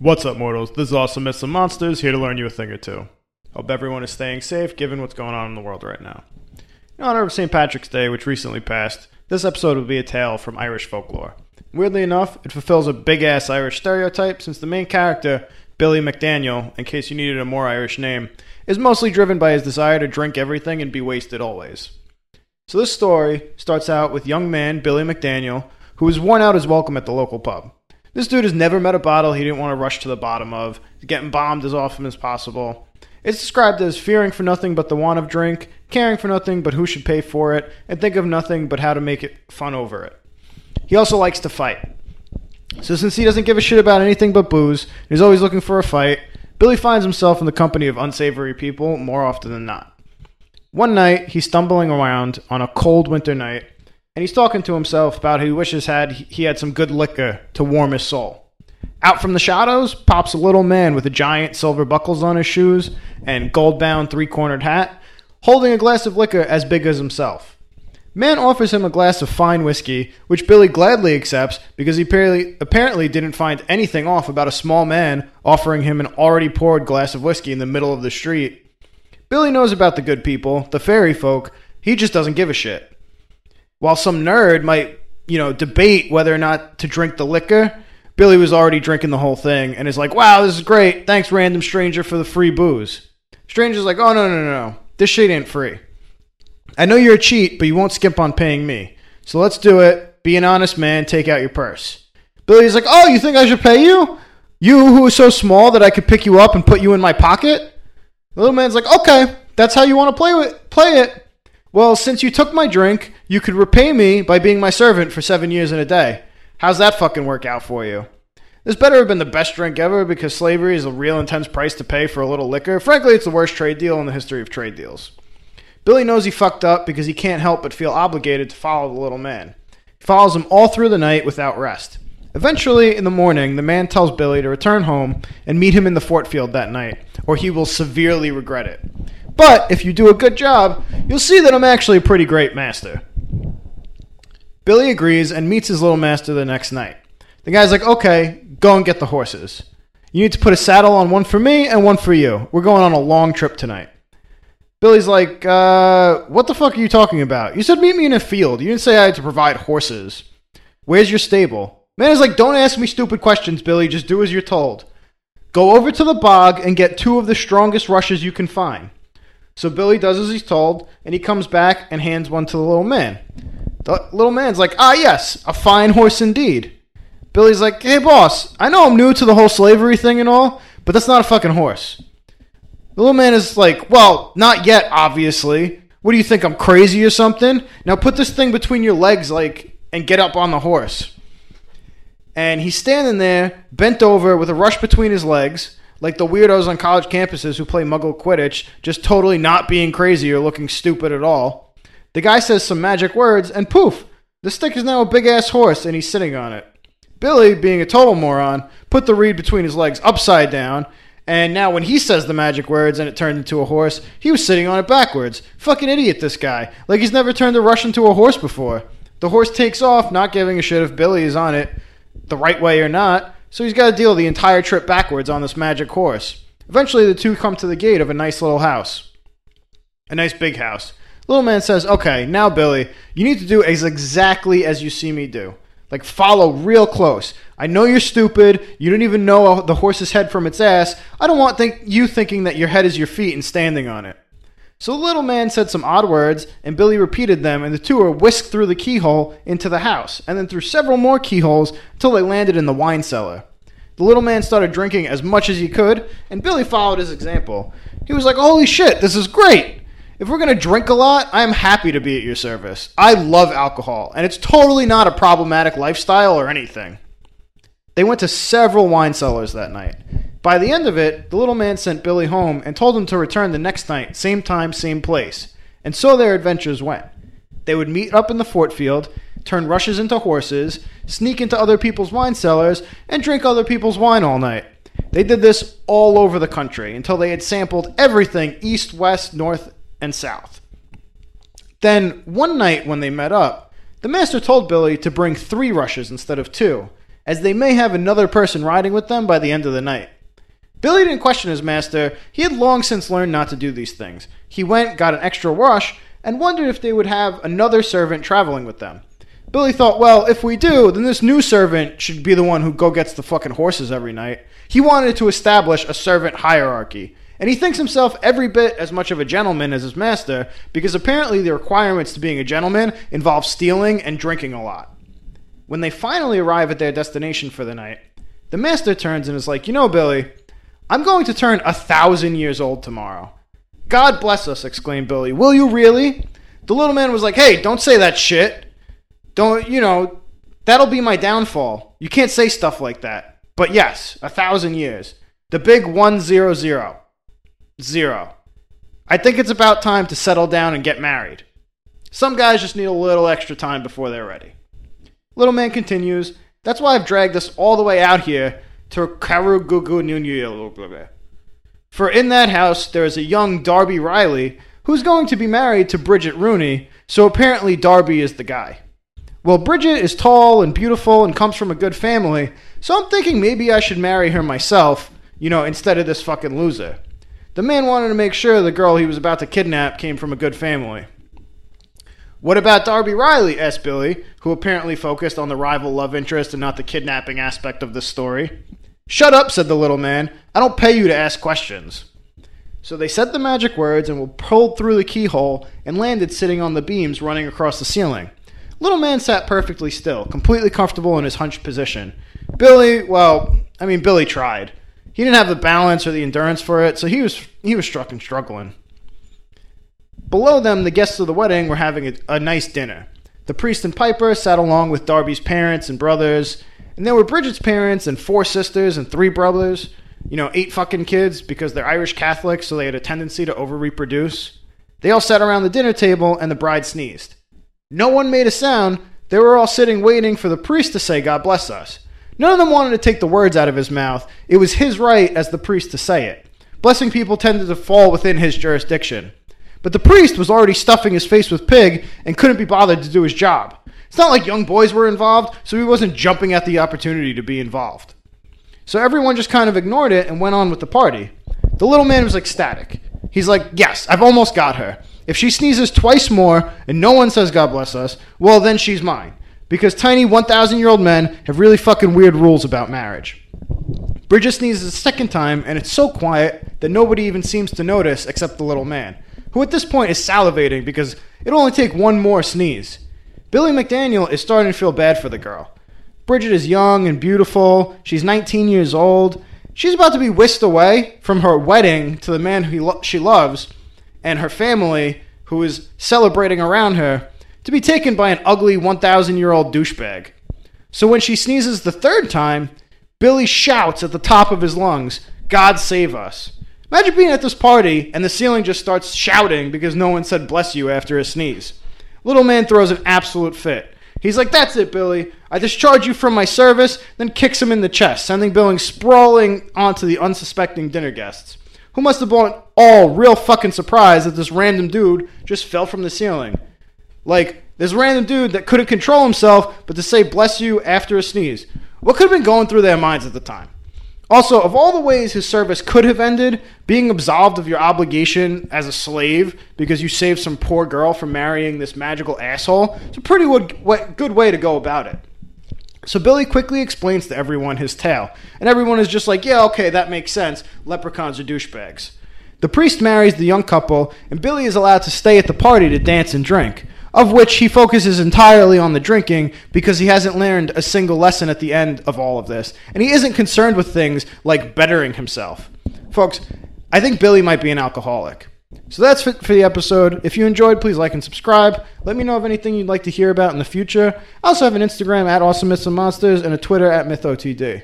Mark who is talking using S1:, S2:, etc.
S1: What's up, mortals? This is Awesome Myths and Monsters, here to learn you a thing or two. Hope everyone is staying safe given what's going on in the world right now. In honor of St. Patrick's Day, which recently passed, this episode will be a tale from Irish folklore. Weirdly enough, it fulfills a big ass Irish stereotype since the main character, Billy McDaniel, in case you needed a more Irish name, is mostly driven by his desire to drink everything and be wasted always. So this story starts out with young man Billy McDaniel, who is worn out his welcome at the local pub. This dude has never met a bottle he didn't want to rush to the bottom of, getting bombed as often as possible. It's described as fearing for nothing but the want of drink, caring for nothing but who should pay for it, and think of nothing but how to make it fun over it. He also likes to fight. So since he doesn't give a shit about anything but booze, he's always looking for a fight, Billy finds himself in the company of unsavory people more often than not. One night, he's stumbling around on a cold winter night and he's talking to himself about how he wishes had he had some good liquor to warm his soul. Out from the shadows pops a little man with a giant silver buckles on his shoes and gold-bound three-cornered hat, holding a glass of liquor as big as himself. Man offers him a glass of fine whiskey, which Billy gladly accepts because he apparently, apparently didn't find anything off about a small man offering him an already poured glass of whiskey in the middle of the street. Billy knows about the good people, the fairy folk, he just doesn't give a shit while some nerd might, you know, debate whether or not to drink the liquor, Billy was already drinking the whole thing and is like, wow, this is great. Thanks, random stranger, for the free booze. Stranger's like, oh, no, no, no, no. This shit ain't free. I know you're a cheat, but you won't skimp on paying me. So let's do it. Be an honest man. Take out your purse. Billy's like, oh, you think I should pay you? You who is so small that I could pick you up and put you in my pocket? The little man's like, okay, that's how you want to play with play it. Well, since you took my drink, you could repay me by being my servant for seven years and a day. How's that fucking work out for you? This better have been the best drink ever because slavery is a real intense price to pay for a little liquor. Frankly, it's the worst trade deal in the history of trade deals. Billy knows he fucked up because he can't help but feel obligated to follow the little man. He follows him all through the night without rest. Eventually, in the morning, the man tells Billy to return home and meet him in the fort field that night, or he will severely regret it. But if you do a good job, you'll see that I'm actually a pretty great master. Billy agrees and meets his little master the next night. The guy's like, okay, go and get the horses. You need to put a saddle on one for me and one for you. We're going on a long trip tonight. Billy's like, uh, what the fuck are you talking about? You said meet me in a field. You didn't say I had to provide horses. Where's your stable? Man is like, don't ask me stupid questions, Billy. Just do as you're told. Go over to the bog and get two of the strongest rushes you can find. So Billy does as he's told, and he comes back and hands one to the little man. The little man's like, ah, yes, a fine horse indeed. Billy's like, hey, boss, I know I'm new to the whole slavery thing and all, but that's not a fucking horse. The little man is like, well, not yet, obviously. What do you think? I'm crazy or something? Now put this thing between your legs, like, and get up on the horse. And he's standing there, bent over with a rush between his legs like the weirdos on college campuses who play Muggle Quidditch, just totally not being crazy or looking stupid at all. The guy says some magic words, and poof, the stick is now a big ass horse, and he's sitting on it. Billy, being a total moron, put the reed between his legs upside down, and now when he says the magic words and it turned into a horse, he was sitting on it backwards. Fucking idiot, this guy. Like he's never turned a rush into a horse before. The horse takes off, not giving a shit if Billy is on it the right way or not. So he's got to deal the entire trip backwards on this magic horse. Eventually, the two come to the gate of a nice little house. A nice big house. Little man says, Okay, now, Billy, you need to do as exactly as you see me do. Like, follow real close. I know you're stupid. You don't even know the horse's head from its ass. I don't want think- you thinking that your head is your feet and standing on it. So the little man said some odd words, and Billy repeated them, and the two were whisked through the keyhole into the house, and then through several more keyholes until they landed in the wine cellar. The little man started drinking as much as he could, and Billy followed his example. He was like, Holy shit, this is great! If we're to drink a lot, I am happy to be at your service. I love alcohol, and it's totally not a problematic lifestyle or anything. They went to several wine cellars that night. By the end of it, the little man sent Billy home and told him to return the next night, same time, same place. And so their adventures went. They would meet up in the fort field, turn rushes into horses, sneak into other people's wine cellars, and drink other people's wine all night. They did this all over the country until they had sampled everything east, west, north, and south. Then, one night when they met up, the master told Billy to bring three rushes instead of two, as they may have another person riding with them by the end of the night. Billy didn't question his master. He had long since learned not to do these things. He went, got an extra wash, and wondered if they would have another servant traveling with them. Billy thought, well, if we do, then this new servant should be the one who go gets the fucking horses every night. He wanted to establish a servant hierarchy. And he thinks himself every bit as much of a gentleman as his master, because apparently the requirements to being a gentleman involve stealing and drinking a lot. When they finally arrive at their destination for the night, the master turns and is like, You know, Billy, I'm going to turn a thousand years old tomorrow. God bless us, exclaimed Billy. Will you really? The little man was like, Hey, don't say that shit. Don't, you know, that'll be my downfall. You can't say stuff like that. But yes, a thousand years. The big one zero zero. Zero. I think it's about time to settle down and get married. Some guys just need a little extra time before they're ready. Little man continues, That's why I've dragged us all the way out here For in that house there is a young Darby Riley who's going to be married to Bridget Rooney, so apparently Darby is the guy. Well, Bridget is tall and beautiful and comes from a good family, so I'm thinking maybe I should marry her myself, you know, instead of this fucking loser. The man wanted to make sure the girl he was about to kidnap came from a good family. What about Darby Riley? asked Billy, who apparently focused on the rival love interest and not the kidnapping aspect of the story. Shut up, said the little man. I don't pay you to ask questions. So they said the magic words and were pulled through the keyhole and landed sitting on the beams running across the ceiling. Little man sat perfectly still, completely comfortable in his hunched position. Billy, well, I mean, Billy tried. He didn't have the balance or the endurance for it, so he was he was struck and struggling. Below them, the guests of the wedding were having a, a nice dinner. The priest and piper sat along with Darby's parents and brothers, and there were Bridget's parents and four sisters and three brothers. You know, eight fucking kids because they're Irish Catholics, so they had a tendency to over reproduce. They all sat around the dinner table, and the bride sneezed. No one made a sound. They were all sitting waiting for the priest to say, God bless us. None of them wanted to take the words out of his mouth. It was his right as the priest to say it. Blessing people tended to fall within his jurisdiction. But the priest was already stuffing his face with pig and couldn't be bothered to do his job. It's not like young boys were involved, so he wasn't jumping at the opportunity to be involved. So everyone just kind of ignored it and went on with the party. The little man was ecstatic. He's like, Yes, I've almost got her. If she sneezes twice more and no one says God bless us, well, then she's mine. Because tiny 1,000 year old men have really fucking weird rules about marriage. Bridget sneezes a second time, and it's so quiet that nobody even seems to notice except the little man who at this point is salivating because it'll only take one more sneeze. Billy McDaniel is starting to feel bad for the girl. Bridget is young and beautiful. She's 19 years old. She's about to be whisked away from her wedding to the man who lo- she loves and her family, who is celebrating around her, to be taken by an ugly 1,000 year old douchebag. So when she sneezes the third time, Billy shouts at the top of his lungs, God save us. Imagine being at this party and the ceiling just starts shouting because no one said bless you after a sneeze. Little man throws an absolute fit. He's like, That's it, Billy. I discharge you from my service, then kicks him in the chest, sending Billy sprawling onto the unsuspecting dinner guests, who must have been all real fucking surprised that this random dude just fell from the ceiling. Like, this random dude that couldn't control himself but to say bless you after a sneeze. What could have been going through their minds at the time? Also, of all the ways his service could have ended, being absolved of your obligation as a slave because you saved some poor girl from marrying this magical asshole, it's a pretty good way to go about it. So Billy quickly explains to everyone his tale, and everyone is just like, yeah, okay, that makes sense. Leprechauns are douchebags. The priest marries the young couple, and Billy is allowed to stay at the party to dance and drink of which he focuses entirely on the drinking because he hasn't learned a single lesson at the end of all of this. And he isn't concerned with things like bettering himself. Folks, I think Billy might be an alcoholic. So that's it for the episode. If you enjoyed, please like and subscribe. Let me know of anything you'd like to hear about in the future. I also have an Instagram at Awesome Myths and Monsters and a Twitter at MythOTD.